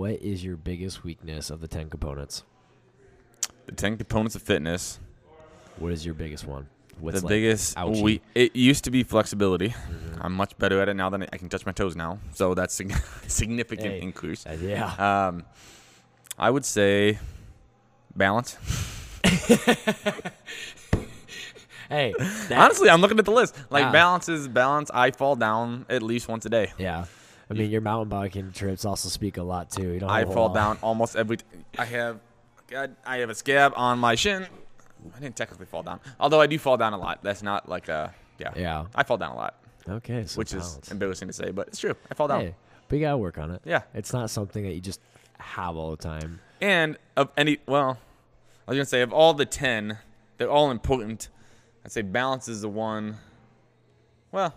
what is your biggest weakness of the 10 components? The ten components of fitness. What is your biggest one? What's the like, biggest? Mm-hmm. we it used to be flexibility. I'm much better at it now than I can touch my toes now. So that's a significant Hey. increase. Uh, yeah. Um, I would say balance. hey. Honestly, I'm looking at the list. Like Yeah. balance is balance. I fall down at least once a day. Yeah. I mean, your mountain biking trips also speak a lot too. You don't I fall lot- down almost every. T- I have, God, I have a scab on my shin. I didn't technically fall down, although I do fall down a lot. That's not like a yeah. Yeah. I fall down a lot, Okay. So which balance. is embarrassing to say, but it's true. I fall down. Hey, but you gotta work on it. Yeah. It's not something that you just have all the time. And of any, well, I was gonna say of all the ten, they're all important. I'd say balance is the one. Well,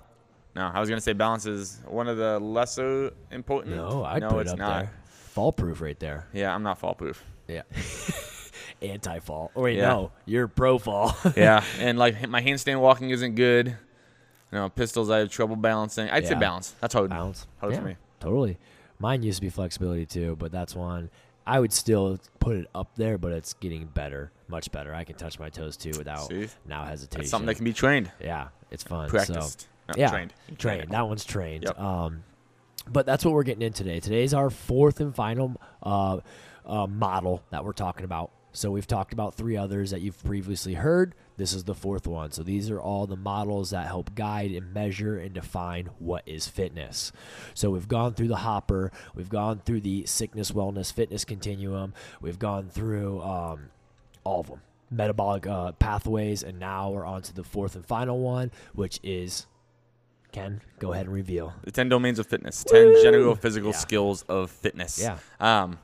no, I was gonna say balance is one of the lesser important. No, I'd no, put it's it up not. there. Fall proof right there. Yeah, I'm not fall proof. Yeah. Anti fall. Or oh, wait, Yeah. no, you're pro fall. yeah, and like my handstand walking isn't good. You know, pistols I have trouble balancing. I'd say balance. That's hard. Balance. Hard yeah, for me. Totally. Mine used to be flexibility too, but that's one. I would still put it up there, but it's getting better, much better. I can touch my toes too without See? now hesitation. It's something that can be trained, yeah, it's fun. So, not yeah, trained. You trained. That one's trained. Yep. Um, but that's what we're getting in today. Today's our fourth and final uh, uh, model that we're talking about. So we've talked about three others that you've previously heard. This is the fourth one. So these are all the models that help guide and measure and define what is fitness. So we've gone through the hopper, we've gone through the sickness, wellness, fitness continuum, we've gone through um, all of them metabolic uh, pathways, and now we're on to the fourth and final one, which is Ken. Go ahead and reveal. The ten domains of fitness, ten general physical Yeah. skills of fitness. Yeah. Um,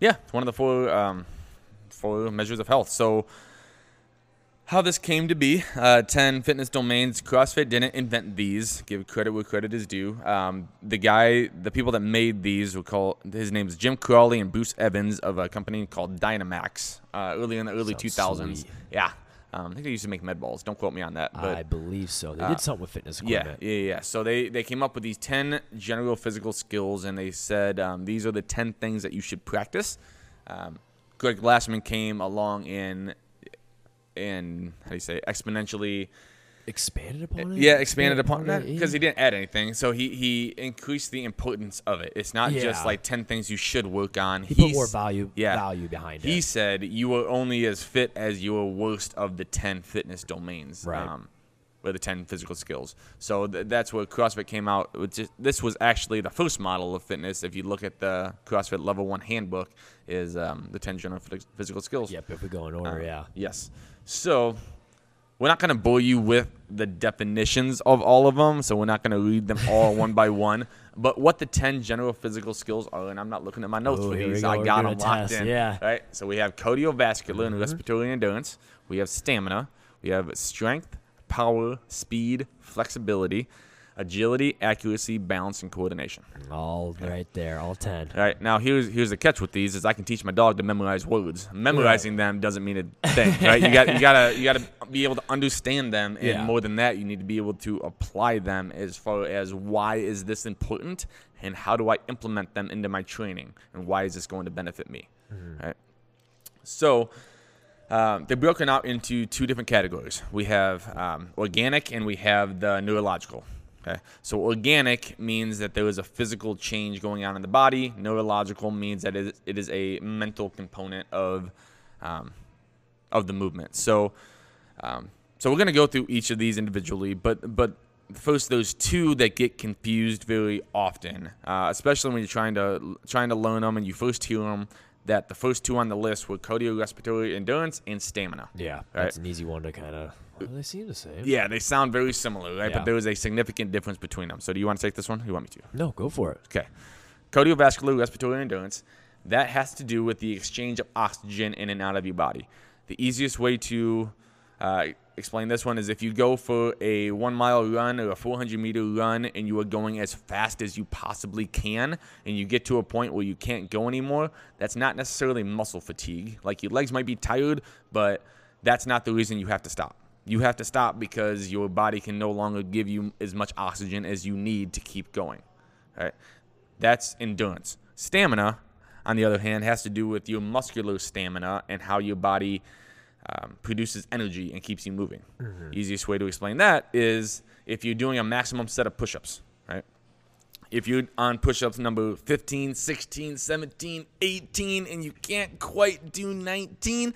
yeah, it's one of the four um, four measures of health. So, how this came to be, uh, ten fitness domains. CrossFit didn't invent these. Give credit where credit is due. Um, the guy, the people that made these were called. His name is Jim Cawley and Bruce Evans of a company called Dynamax. Uh, early in the early Sounds two thousands. sweet. Yeah. Um, I think they used to make med balls. Don't quote me on that. But I believe so. They uh, did something with fitness yeah, equipment. yeah, yeah. So they, they came up with these 10 general physical skills, and they said um, these are the 10 things that you should practice. Um, Greg Glassman came along in, in how do you say, exponentially, Expanded upon it. yeah, expanded upon it, that because he didn't add anything. So he, he increased the importance of it. It's not Yeah. just like 10 things you should work on. He put more value yeah. value behind it. He it. said you are only as fit as your worst of the 10 fitness domains. Right. Um, or the 10 physical skills. So th- that's where CrossFit came out. Which is, this was actually the first model of fitness. If you look at the CrossFit Level 1 handbook, is um, the 10 general phys- physical skills. Yep, if we go in order, Uh, yeah. Yes. So we're not going to bore you with the definitions of all of them. So we're not going to read them all one by one. But what the 10 general physical skills are, and I'm not looking at my notes for these. go. I got them locked test, in. yeah. Mm-hmm. Right. So we have cardiovascular and respiratory endurance. We have stamina. We have strength, power, speed, flexibility, agility, accuracy, balance, and coordination. All right there, all ten. All right, now here's here's the catch with these is I can teach my dog to memorize words. Memorizing them doesn't mean a thing, right? You got you gotta you gotta be able to understand them, and Yeah. more than that, you need to be able to apply them as far as why is this important and how do I implement them into my training and why is this going to benefit me, right? So. Um, they're broken out into two different categories. We have um, organic and we have the neurological. Okay, so organic means that there is a physical change going on in the body. Neurological means that it is, it is a mental component of um, of the movement. So, um, so we're gonna go through each of these individually, but but first those two that get confused very often, uh, especially when you're trying to trying to learn them and you first hear them. That the first two on the list were cardiorespiratory endurance and stamina. Yeah, Right. that's an easy one to kind of. They seem the same. Yeah, they sound very similar, right? Yeah. But there is a significant difference between them. So do you want to take this one? You want me to? No, go for it. Okay. Cardiovascular respiratory endurance, that has to do with the exchange of oxygen in and out of your body. The easiest way to uh, explain this one is if you go for a one mile run or a 400 meter run and you are going as fast as you possibly can and you get to a point where you can't go anymore, that's not necessarily muscle fatigue. Like your legs might be tired, but that's not the reason you have to stop. You have to stop because your body can no longer give you as much oxygen as you need to keep going. Right? That's endurance. Stamina on the other hand, has to do with your muscular stamina and how your body um, produces energy and keeps you moving. Easiest way to explain that is if you're doing a maximum set of push ups, right? If you're on push ups number 15, 16, 17, 18, and you can't quite do 19,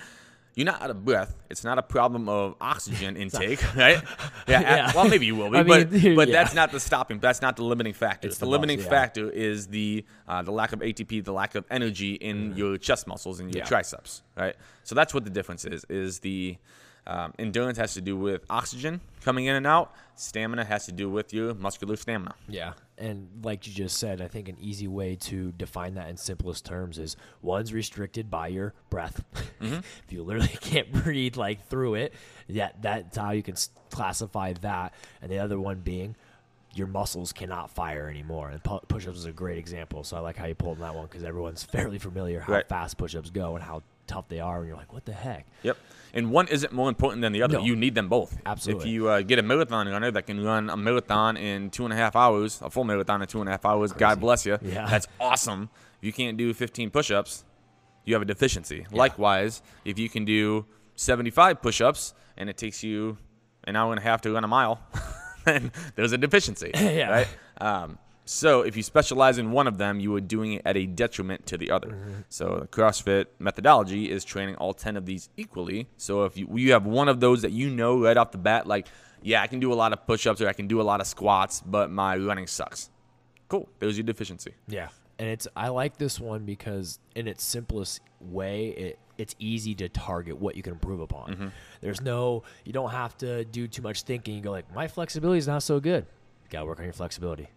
you're not out of breath. It's not a problem of oxygen intake, right? Yeah, Yeah. Well, maybe you will be, I but mean, but yeah. that's not the stopping. That's not the limiting factor. It's the, the limiting muscle, yeah. factor is the uh, the lack of ATP, the lack of energy in your chest muscles and your Mm-hmm. Triceps, right? So that's what the difference is. Is the um, endurance has to do with oxygen coming in and out. Stamina has to do with your muscular stamina. Yeah. And like you just said, I think an easy way to define that in simplest terms is one's restricted by your breath. if you literally can't breathe like through it, yeah, that's how you can classify that. And the other one being your muscles cannot fire anymore. And pu- push-ups is a great example. So I like how you pulled that one because everyone's fairly familiar how Right. fast push-ups go and how tough they are. And you're like, what the heck? Yep. And one isn't more important than the other. No. You need them both. Absolutely. If you uh, get a marathon runner that can run a marathon in two and a half hours, a full marathon in two and a half hours, God bless you. Yeah. That's awesome. If you can't do 15 push ups, you have a deficiency. Likewise, if you can do 75 push ups and it takes you an hour and a half to run a mile, then there's a deficiency. Yeah. Right? Um, so if you specialize in one of them, you are doing it at a detriment to the other. Mm-hmm. So the CrossFit methodology is training all 10 of these equally. So if you, you have one of those that you know right off the bat, like, yeah, I can do a lot of push-ups or I can do a lot of squats, but my running sucks. Cool. There's your deficiency. Yeah, and it's I like this one because in its simplest way, it it's easy to target what you can improve upon. Mm-hmm. There's no you don't have to do too much thinking. You go like my flexibility is not so good. You gotta work on your flexibility.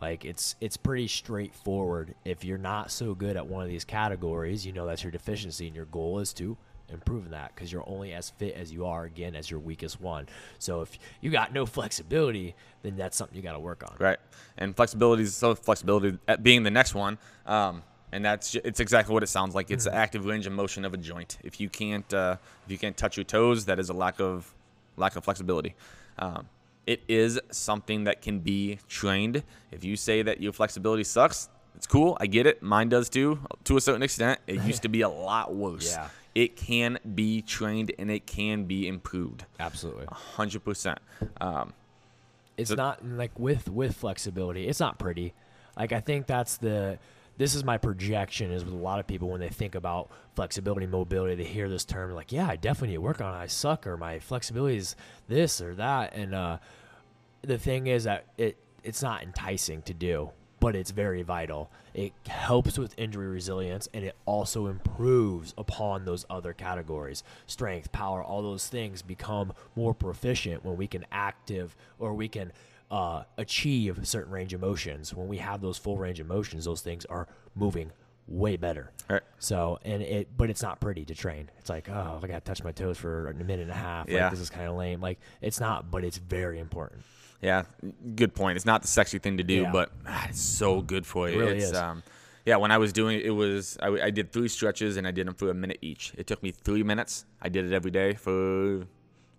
Like it's it's pretty straightforward. If you're not so good at one of these categories, you know that's your deficiency, and your goal is to improve that because you're only as fit as you are again as your weakest one. So if you got no flexibility, then that's something you got to work on. Right. And flexibility is so flexibility at being the next one. Um, and that's it's exactly what it sounds like. It's the active range of motion of a joint. If you can't uh, if you can't touch your toes, that is a lack of lack of flexibility. Um, it is something that can be trained. If you say that your flexibility sucks, it's cool. I get it. Mine does too, to a certain extent. It used to be a lot worse. Yeah. It can be trained and it can be improved. Absolutely. Hundred percent. Um, it's So- not like with with flexibility it's not pretty like i think that's the this is my projection is with a lot of people when they think about flexibility mobility they hear this term like yeah i definitely need to work on it. I suck or my flexibility is this or that. And uh the thing is that it it's not enticing to do but it's very vital. It helps with injury resilience and it also improves upon those other categories. Strength power all those things become more proficient when we can active or we can uh, achieve certain range of motions when we have those full range of motions those things are moving way better Right. so and it but it's not pretty to train it's like oh i gotta touch my toes for a minute and a half Yeah. like this is kind of lame like it's not but it's very important Yeah, good point. It's not the sexy thing to do, Yeah. but ah, it's so good for you. It really it's, is. Um, yeah, when I was doing it, it was I, I did three stretches and I did them for a minute each. It took me three minutes. I did it every day for a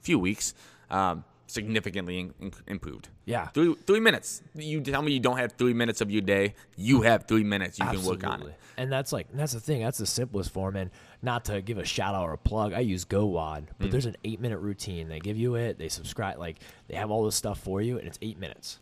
few weeks. Um, significantly in, improved. Yeah. three three minutes. You tell me you don't have three minutes of your day. You have three minutes. You can work on Absolutely. it. And that's like that's the thing. That's the simplest form. And not to give a shout out or a plug, I use GOWOD, Mm. but there's an eight minute routine. They give you it. They subscribe. Like they have all this stuff for you, and it's eight minutes.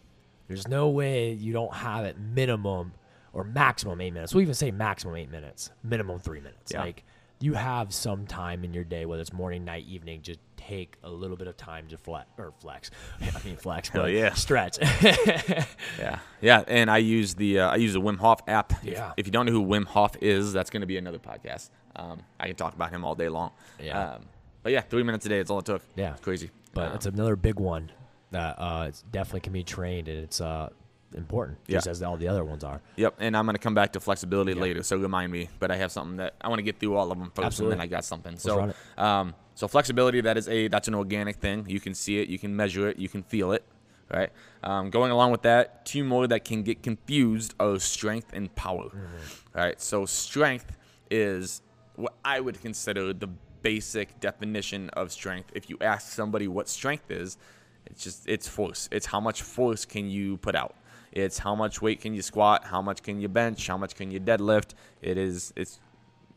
There's no way you don't have it minimum or maximum eight minutes. We'll even say maximum eight minutes, minimum three minutes. Yeah. Like you have some time in your day, whether it's morning, night, evening, just take a little bit of time to flex or flex. I mean flex, but yeah. stretch. Yeah, yeah, and I use the uh, I use the Wim Hof app. If- Yeah. If, you don't know who Wim Hof is, that's going to be another podcast. Um, I can talk about him all day long. Yeah. Um, but yeah, three minutes a day. It's all it took. Yeah. It's crazy. But Um, it's another big one that uh, it's definitely can be trained and it's uh, important, just as all the other ones are. Yep, and I'm going to come back to flexibility later, so remind me. But I have something that I want to get through all of them first, Absolutely. and then I got something. so, um, so flexibility that is a that's an organic thing. You can see it, you can measure it, you can feel it, right? Um, going along with that, two more that can get confused are strength and power. Mm-hmm. Right. So strength is what I would consider the basic definition of strength. If you ask somebody what strength is, it's just it's force. It's how much force can you put out. It's how much weight can you squat, how much can you bench, how much can you deadlift. It is it's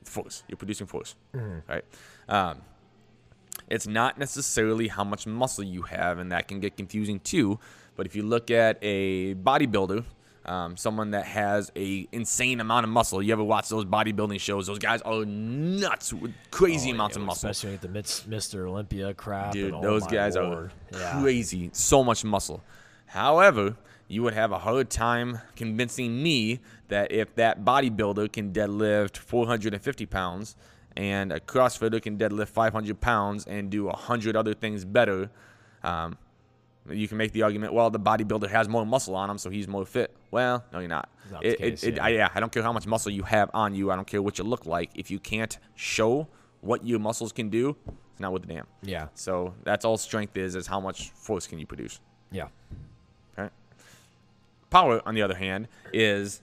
force. You're producing force, right? Um, it's not necessarily how much muscle you have, and that can get confusing too. But if you look at a bodybuilder, um, someone that has a insane amount of muscle, you ever watch those bodybuilding shows? Those guys are nuts with crazy Oh, amounts yeah, of muscle. especially the Mr. Olympia crap. Dude, and, oh those guys Lord. are Yeah. crazy. So much muscle. However, you would have a hard time convincing me that if that bodybuilder can deadlift 450 pounds and a CrossFitter can deadlift 500 pounds and do 100 other things better, um, you can make the argument, well, the bodybuilder has more muscle on him, so he's more fit. Well, no, you're not. Not It- case, it- it- yeah. I, yeah, I don't care how much muscle you have on you. I don't care what you look like. If you can't show what your muscles can do, it's not worth a damn. Yeah. So that's all strength is, is how much force can you produce. Yeah. Power, on the other hand, is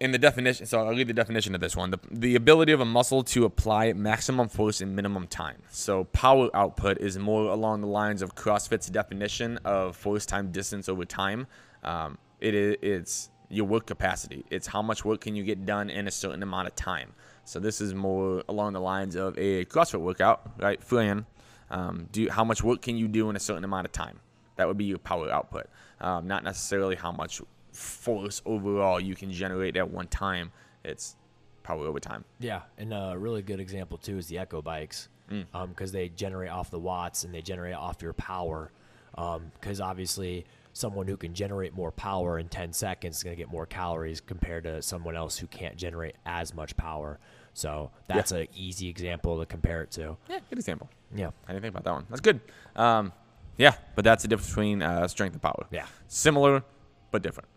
in the definition. So I'll read the definition of this one: the, the ability of a muscle to apply maximum force in minimum time. So power output is more along the lines of CrossFit's definition of force time distance over time. Um, it is it's your work capacity. It's how much work can you get done in a certain amount of time. So this is more along the lines of a CrossFit workout, right? Fran, um, do how much work can you do in a certain amount of time? That would be your power output, um, not necessarily how much force overall you can generate at one time. It's power over time. Yeah, and a really good example too is the Echo bikes, Mm. because they generate off the watts and they generate off your power. Because obviously, someone who can generate more power in 10 seconds is going to get more calories compared to someone else who can't generate as much power. So that's an easy example to compare it to. Yeah, good example. Yeah, I didn't think about that one. That's good. Um, yeah, but that's the difference between uh, strength and power. Yeah. Similar, but different.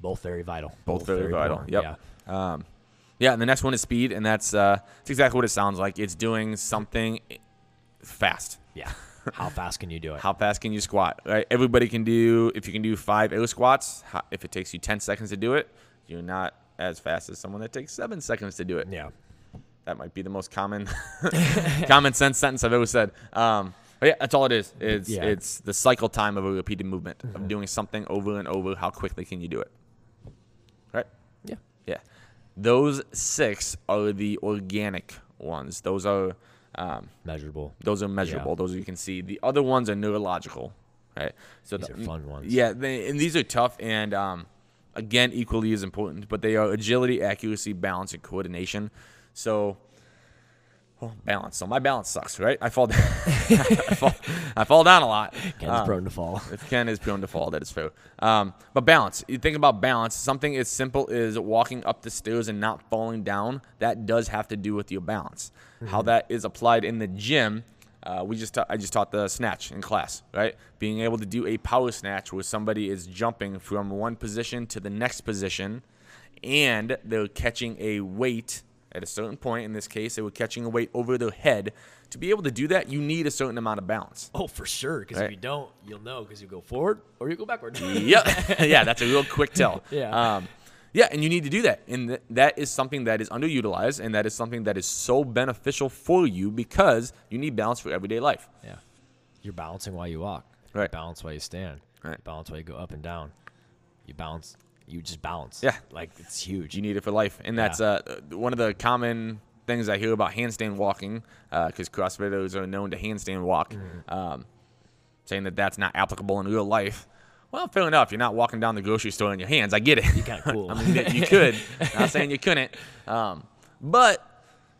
both very vital. Both very vital. important. Yep. Yeah. Um, yeah, and the next one is speed, and that's uh, it's exactly what it sounds like. It's doing something fast. Yeah. How fast can you do it? How fast can you squat? Right? Everybody can do. If you can do five air squats, how, if it takes you ten seconds to do it, you're not as fast as someone that takes seven seconds to do it. yeah. That might be the most common common sense sentence I've ever said. Um, but yeah, that's all it is. It's Yeah. it's the cycle time of a repeated movement of doing something over and over. How quickly can you do it? Right? Yeah. Yeah. Those six are the organic ones. Those are um, Measurable. those are measurable. Those you can see. The other ones are neurological. Right. So These the- are fun ones. Yeah, they, and these are tough and um, again equally as important. But they are agility, accuracy, balance, and coordination. So. Well, balance. So my balance sucks, right? I fall down. I, fall, I fall down a lot. Ken's Um, prone to fall. if Ken is prone to fall, that is fair. Um, but balance. You think about balance. Something as simple as walking up the stairs and not falling down. That does have to do with your balance. How that is applied in the gym. Uh, we just ta- I just taught the snatch in class, right? Being able to do a power snatch where somebody is jumping from one position to the next position, and they're catching a weight at a certain point. In this case, they were catching a weight over their head. To be able to do that, you need a certain amount of balance. Oh, for sure. Because Right. if you don't, you'll know because you go forward or you go backward. yep. yeah, that's a real quick tell. Yeah. Um, yeah, and you need to do that. And th- that is something that is underutilized, and that is something that is so beneficial for you because you need balance for everyday life. Yeah. You're balancing while you walk. Right. You balance while you stand. Right. You balance while you go up and down. You balance. You just balance. Yeah. Like it's huge. You need it for life. And that's Yeah. uh, one of the common things I hear about handstand walking, because CrossFitters are known to handstand walk, Mm-hmm. um, saying that that's not applicable in real life. Well, fair enough. You're not walking down the grocery store in your hands. I get it. You kinda cool. I mean, you could. not saying you couldn't. Um, but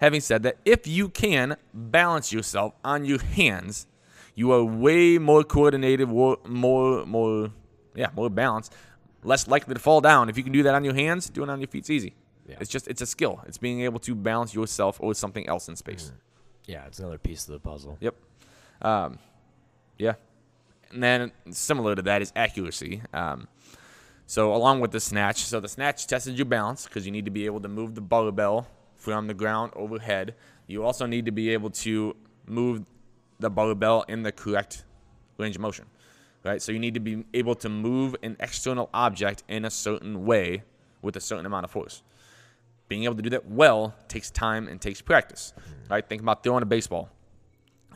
having said that, if you can balance yourself on your hands, you are way more coordinated, more, more, more, yeah, more balanced, less likely to fall down. If you can do that on your hands, doing it on your feet's easy. Yeah. It's just it's a skill. It's being able to balance yourself or something else in space. yeah, it's another piece of the puzzle. Yep. Um, yeah. And then similar to that is accuracy. Um, so along with the snatch, so the snatch tested your balance because you need to be able to move the barbell from the ground overhead. You also need to be able to move the barbell in the correct range of motion, right? So you need to be able to move an external object in a certain way with a certain amount of force. Being able to do that well takes time and takes practice, right? Think about throwing a baseball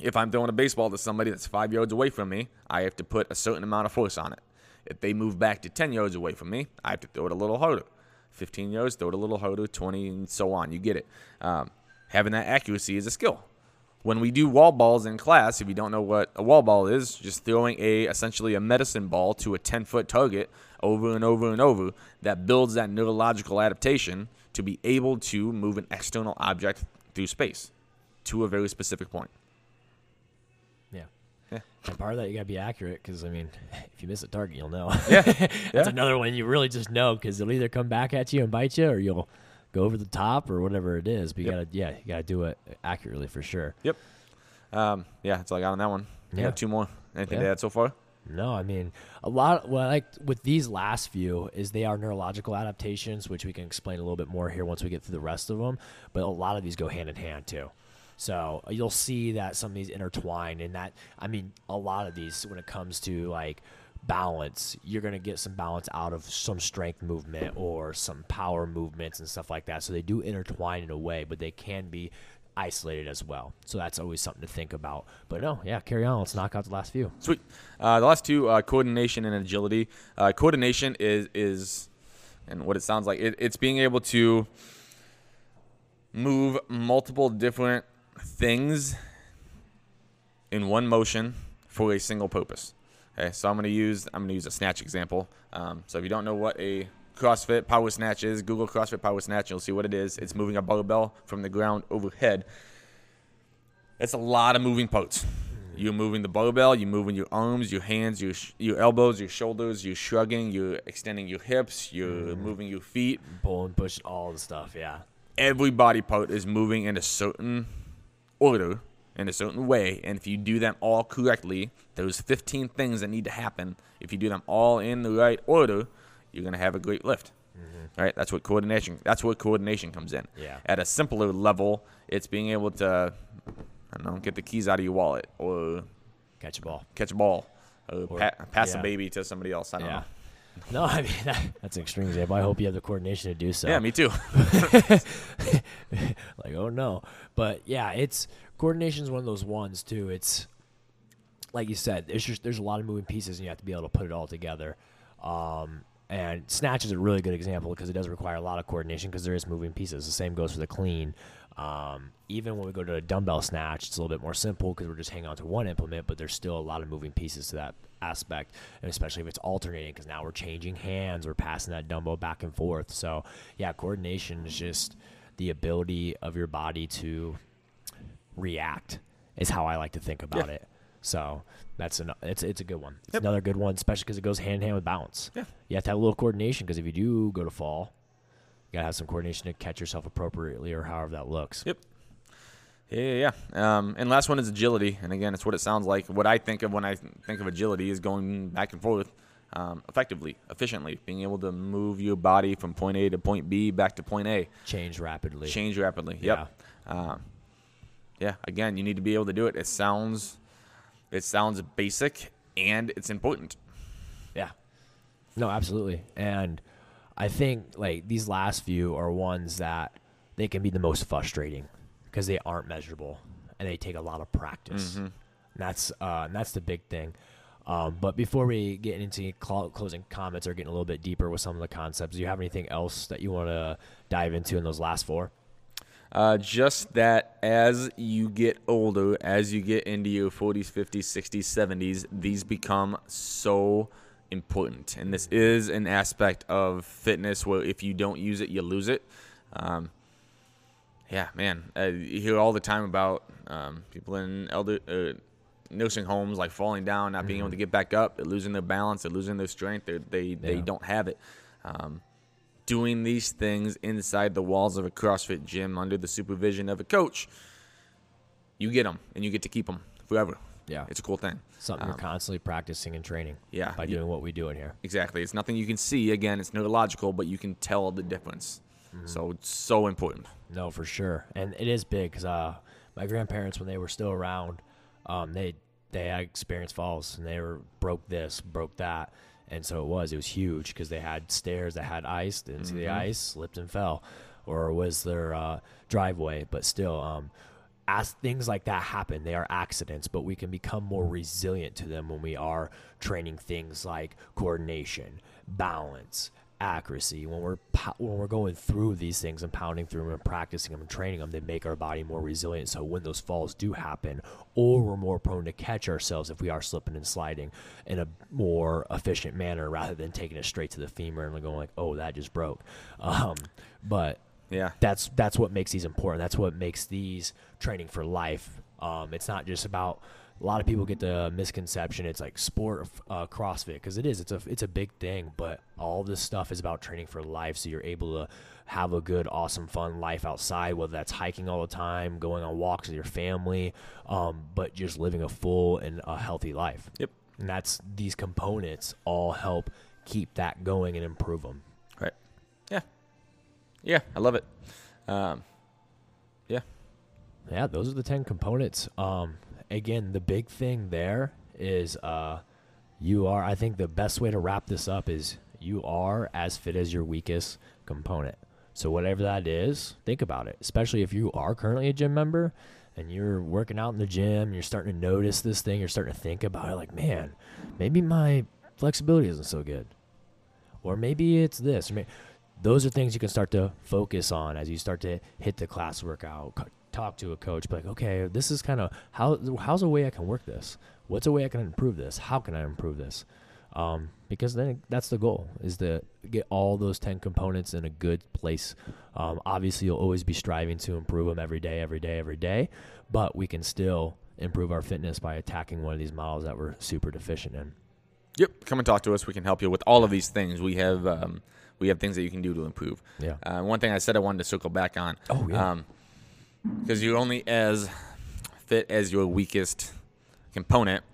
if I'm throwing a baseball to somebody that's five yards away from me, I have to put a certain amount of force on it. If they move back to 10 yards away from me, I have to throw it a little harder. 15 yards, throw it a little harder, 20, and so on. You get it. Um, having that accuracy is a skill. When we do wall balls in class, if you don't know what a wall ball is, just throwing a essentially a medicine ball to a 10 foot target over and over and over, that builds that neurological adaptation to be able to move an external object through space to a very specific point. Yeah. Yeah. And part of that, you got to be accurate because, I mean, if you miss a target, you'll know. Yeah. That's Yeah. another one you really just know because it'll either come back at you and bite you or you'll go over the top or whatever it is. But you Yep. got to, yeah, you got to do it accurately for sure. Yep. Um, yeah, that's all I got on that one. You Yeah. got two more. Anything Yeah. to add so far? No, I mean a lot. I like with these last few is they are neurological adaptations, which we can explain a little bit more here once we get through the rest of them. But a lot of these go hand in hand too. So uh, you'll see that some of these intertwine, and that I mean a lot of these when it comes to like balance, you're gonna get some balance out of some strength movement or some power movements and stuff like that. So they do intertwine in a way, but they can be isolated as well. So that's always something to think about. But no, yeah, carry on. Let's knock out the last few. Sweet. Uh, the last two, uh, coordination and agility. Uh, coordination is is, and what it sounds like, it, it's being able to move multiple different things in one motion for a single purpose. Okay, so I'm gonna use I'm gonna use a snatch example. Um, so if you don't know what a CrossFit power snatch is, Google CrossFit power snatch, you'll see what it is. It's moving a barbell from the ground overhead. It's a lot of moving parts. You're moving the barbell. You're moving your arms, your hands, your sh- your elbows, your shoulders. You're shrugging. You're extending your hips. You're moving your feet. pulling, pushing, all the stuff. Yeah. Every body part is moving in a certain order, in a certain way. And if you do them all correctly, those 15 things that need to happen, if you do them all in the right order, you're gonna have a great lift. Mm-hmm. Right? That's what coordination. That's where coordination comes in. Yeah. At a simpler level, it's being able to, I don't know, get the keys out of your wallet or Catch a ball. catch a ball or, Or- pa- pass yeah. a baby to somebody else. I don't Yeah. know. No, I mean that's an extreme example. I hope you have the coordination to do so. Yeah, me too. like, oh no. But yeah, it's coordination is one of those ones too. It's like you said, there's just there's a lot of moving pieces, and you have to be able to put it all together. Um, and snatch is a really good example because it does require a lot of coordination because there is moving pieces. The same goes for the clean. Um, even when we go to a dumbbell snatch, it's a little bit more simple because we're just hanging on to one implement, but there's still a lot of moving pieces to that aspect, and especially if it's alternating because now we're changing hands, we're passing that dumbbell back and forth. So yeah, coordination is just the ability of your body to react is how I like to think about Yeah. it. So that's an it's it's a good one. It's Yep. another good one, especially because it goes hand in hand with balance. Yeah. You have to have a little coordination because if you do go to fall, you gotta have some coordination to catch yourself appropriately or however that looks. Yep. Yeah, yeah, yeah. Um, and last one is agility. And again, it's what it sounds like. What I think of when I think of agility is going back and forth um, effectively, efficiently, being able to move your body from point A to point B back to point A, Change rapidly. change rapidly. Yep. Um, yeah. Again, you need to be able to do it. It sounds, it sounds basic and it's important. Yeah. No, absolutely. And I think like these last few are ones that they can be the most frustrating because they aren't measurable and they take a lot of practice. And that's uh, and that's the big thing. Um, but before we get into cl- closing comments or getting a little bit deeper with some of the concepts, do you have anything else that you want to dive into in those last four? Uh, just that as you get older, as you get into your 40s, 50s, 60s, 70s, these become so important. And this is an aspect of fitness where if you don't use it, you lose it. Um, yeah, man. Uh, you hear all the time about um, people in elder uh, nursing homes like falling down, not being able to get back up, they're losing their balance, they're losing their strength, they're, they they don't have it. Um, doing these things inside the walls of a CrossFit gym under the supervision of a coach, you get them and you get to keep them forever. Yeah. It's a cool thing. Something you're Um, constantly practicing and training Yeah, by yeah. doing what we do in here. Exactly. It's nothing you can see. Again, it's neurological, but you can tell the difference. So it's so important. No, for sure, and it is big because uh, my grandparents, when they were still around, um, they they had experienced falls and they were broke this, broke that, and so it was it was huge because they had stairs that had ice, didn't see the ice, slipped and fell, or was their uh, driveway, but still, um, as things like that happen, they are accidents, but we can become more resilient to them when we are training things like coordination, balance, accuracy. When we're when we're going through these things and pounding through them and practicing them and training them, they make our body more resilient. So when those falls do happen, or we're more prone to catch ourselves if we are slipping and sliding in a more efficient manner rather than taking it straight to the femur and going like, "Oh, that just broke." Um, but Yeah. that's that's what makes these important. That's what makes these training for life. Um, it's not just about. A lot of people get the misconception it's like sport uh, CrossFit because it is. It's a it's a big thing, but all this stuff is about training for life. So you're able to have a good, awesome, fun life outside, whether that's hiking all the time, going on walks with your family, um, but just living a full and a healthy life. Yep. And that's these components all help keep that going and improve them. Right. Yeah. Yeah, I love it. Um, yeah. Yeah, those are the 10 components. Um, again, the big thing there is uh, you are, I think the best way to wrap this up is you are as fit as your weakest component. So, whatever that is, think about it, especially if you are currently a gym member and you're working out in the gym, you're starting to notice this thing, you're starting to think about it like, man, maybe my flexibility isn't so good. Or maybe it's this. Or may- those are things you can start to focus on as you start to hit the class workout, talk to a coach, be like, okay, this is kind of how how's a way I can work this? What's a way I can improve this? How can I improve this? Um, because then that's the goal is to get all those 10 components in a good place. Um, obviously, you'll always be striving to improve them every day, every day, every day, but we can still improve our fitness by attacking one of these models that we're super deficient in. Yep. Come and talk to us. We can help you with all of these things. We have um, we have things that you can do to improve. Yeah. Uh, one thing I said I wanted to circle back on. Oh, yeah. Because you're only as fit as your weakest component.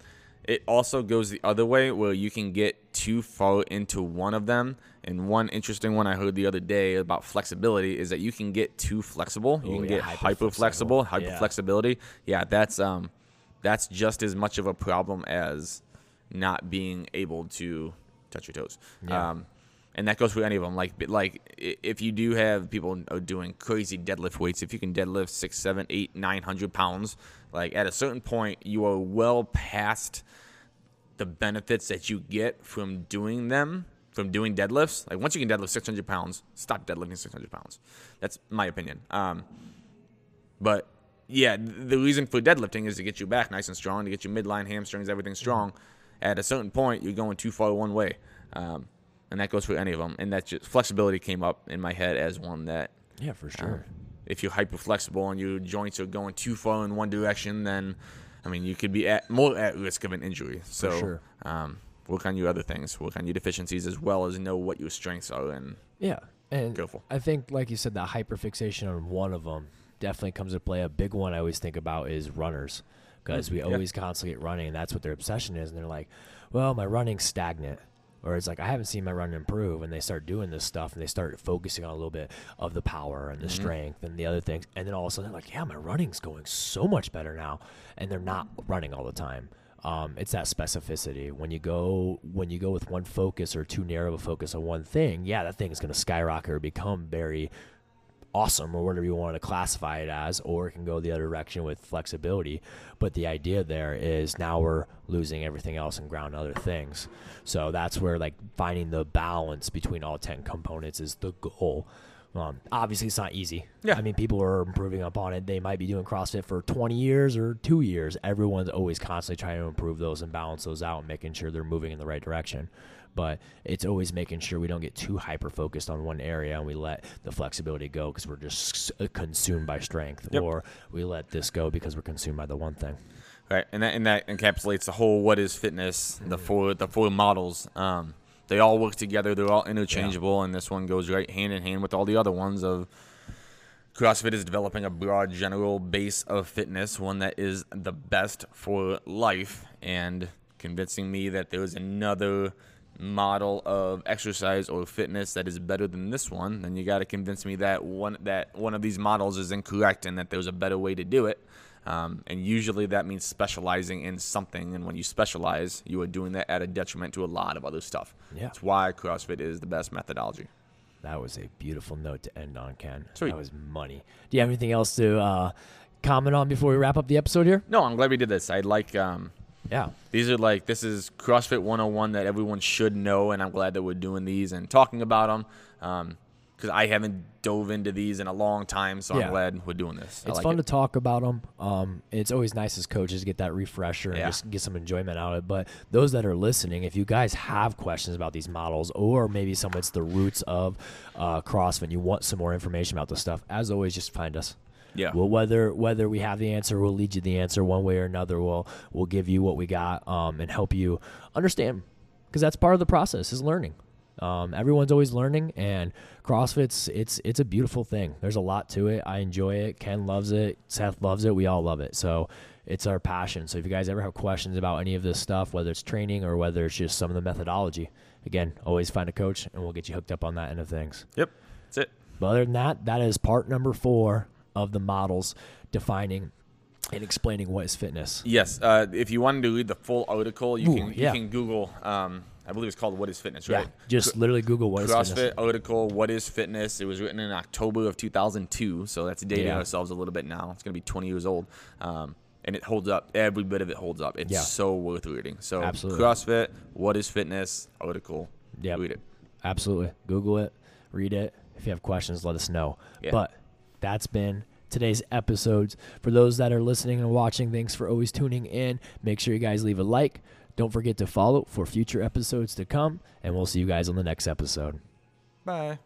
It also goes the other way where you can get too far into one of them. And one interesting one I heard the other day about flexibility is that you can get too flexible. You Oh, can yeah, get hyper flexible, hyper Yeah. flexibility. Yeah, that's um, that's just as much of a problem as not being able to touch your toes. Yeah. Um, and that goes for any of them. Like, like if you do have people uh, doing crazy deadlift weights, if you can deadlift six, seven, eight, nine hundred pounds, like at a certain point, you are well past the benefits that you get from doing them, from doing deadlifts. Like once you can deadlift six hundred pounds, stop deadlifting six hundred pounds. That's my opinion. Um, but yeah, the reason for deadlifting is to get you back nice and strong, to get your midline, hamstrings, everything strong. At a certain point, you're going too far one way, um, and that goes for any of them. And that just flexibility came up in my head as one that Yeah, for sure. if you're hyper flexible and your joints are going too far in one direction, then I mean you could be at more at risk of an injury. So sure. um, work on your other things, work on your deficiencies as well as know what your strengths are and Yeah, and Go for. I think, like you said, that hyperfixation on one of them definitely comes to play. A big one I always think about is runners, because we yeah. always constantly get running, and that's what their obsession is. And they're like, "Well, my running's stagnant," or it's like, "I haven't seen my run improve." And they start doing this stuff, and they start focusing on a little bit of the power and the strength and the other things, and then all of a sudden they're like, "Yeah, my running's going so much better now," and they're not running all the time. Um, it's that specificity. When you go when you go with one focus or too narrow of a focus on one thing, yeah, that thing is going to skyrocket or become very awesome or whatever you want to classify it as, or it can go the other direction with flexibility. But the idea there is now we're losing everything else and ground other things. So that's where like finding the balance between all ten components is the goal. Um, obviously, it's not easy. Yeah. I mean, people are improving upon it. They might be doing CrossFit for 20 years or two years. Everyone's always constantly trying to improve those and balance those out, and making sure they're moving in the right direction. But it's always making sure we don't get too hyper focused on one area and we let the flexibility go because we're just consumed by strength, Yep. or we let this go because we're consumed by the one thing. right, and that and that encapsulates the whole what is fitness, the four the four models. Um, they all work together. They're all interchangeable, and this one goes right hand in hand with all the other ones. Of CrossFit is developing a broad, general base of fitness, one that is the best for life, and convincing me that there is another model of exercise or fitness that is better than this one, then you got to convince me that one that one of these models is incorrect and that there's a better way to do it. Um, and usually that means specializing in something, and when you specialize, you are doing that at a detriment to a lot of other stuff. Yeah. That's why CrossFit is the best methodology. That was a beautiful note to end on, Ken. Sweet. That was money. Do you have anything else to uh, comment on before we wrap up the episode here? No, I'm glad we did this. I like um, Yeah. these are like this is CrossFit 101 that everyone should know, and I'm glad that we're doing these and talking about them. Um, because I haven't dove into these in a long time, so Yeah. I'm glad we're doing this. I It's like fun it. to talk about them. Um, it's always nice as coaches to get that refresher and Yeah. just get some enjoyment out of it. But those that are listening, if you guys have questions about these models, or maybe some of it's the roots of uh, CrossFit, and you want some more information about this stuff, as always, just find us. Yeah. Well, whether whether we have the answer, we'll lead you the answer one way or another. We'll we'll give you what we got um, and help you understand, because that's part of the process is learning. Um, everyone's always learning, and CrossFit's it's it's a beautiful thing. There's a lot to it. I enjoy it. Ken loves it. Seth loves it. We all love it. So it's our passion. So if you guys ever have questions about any of this stuff, whether it's training or whether it's just some of the methodology, again, always find a coach, and we'll get you hooked up on that end of things. Yep. That's it. But other than that, that is part number four of the models defining and explaining what is fitness. Yes. Uh, if you wanted to read the full article, you Ooh, can yeah. you can Google. Um, I believe it's called "What is Fitness," right? Yeah, just literally Google what is CrossFit fitness. article "What is Fitness." It was written in October of 2002, so that's dating Yeah. ourselves a little bit now. It's gonna be 20 years old, um, and it holds up. Every bit of it holds up. It's Yeah. so worth reading. So Absolutely. CrossFit "What is Fitness" article. Yeah, Read it. Absolutely. Google it, read it. If you have questions, let us know. But that's been today's episodes. For those that are listening and watching, thanks for always tuning in. Make sure you guys leave a like. Don't forget to follow for future episodes to come, and we'll see you guys on the next episode. Bye.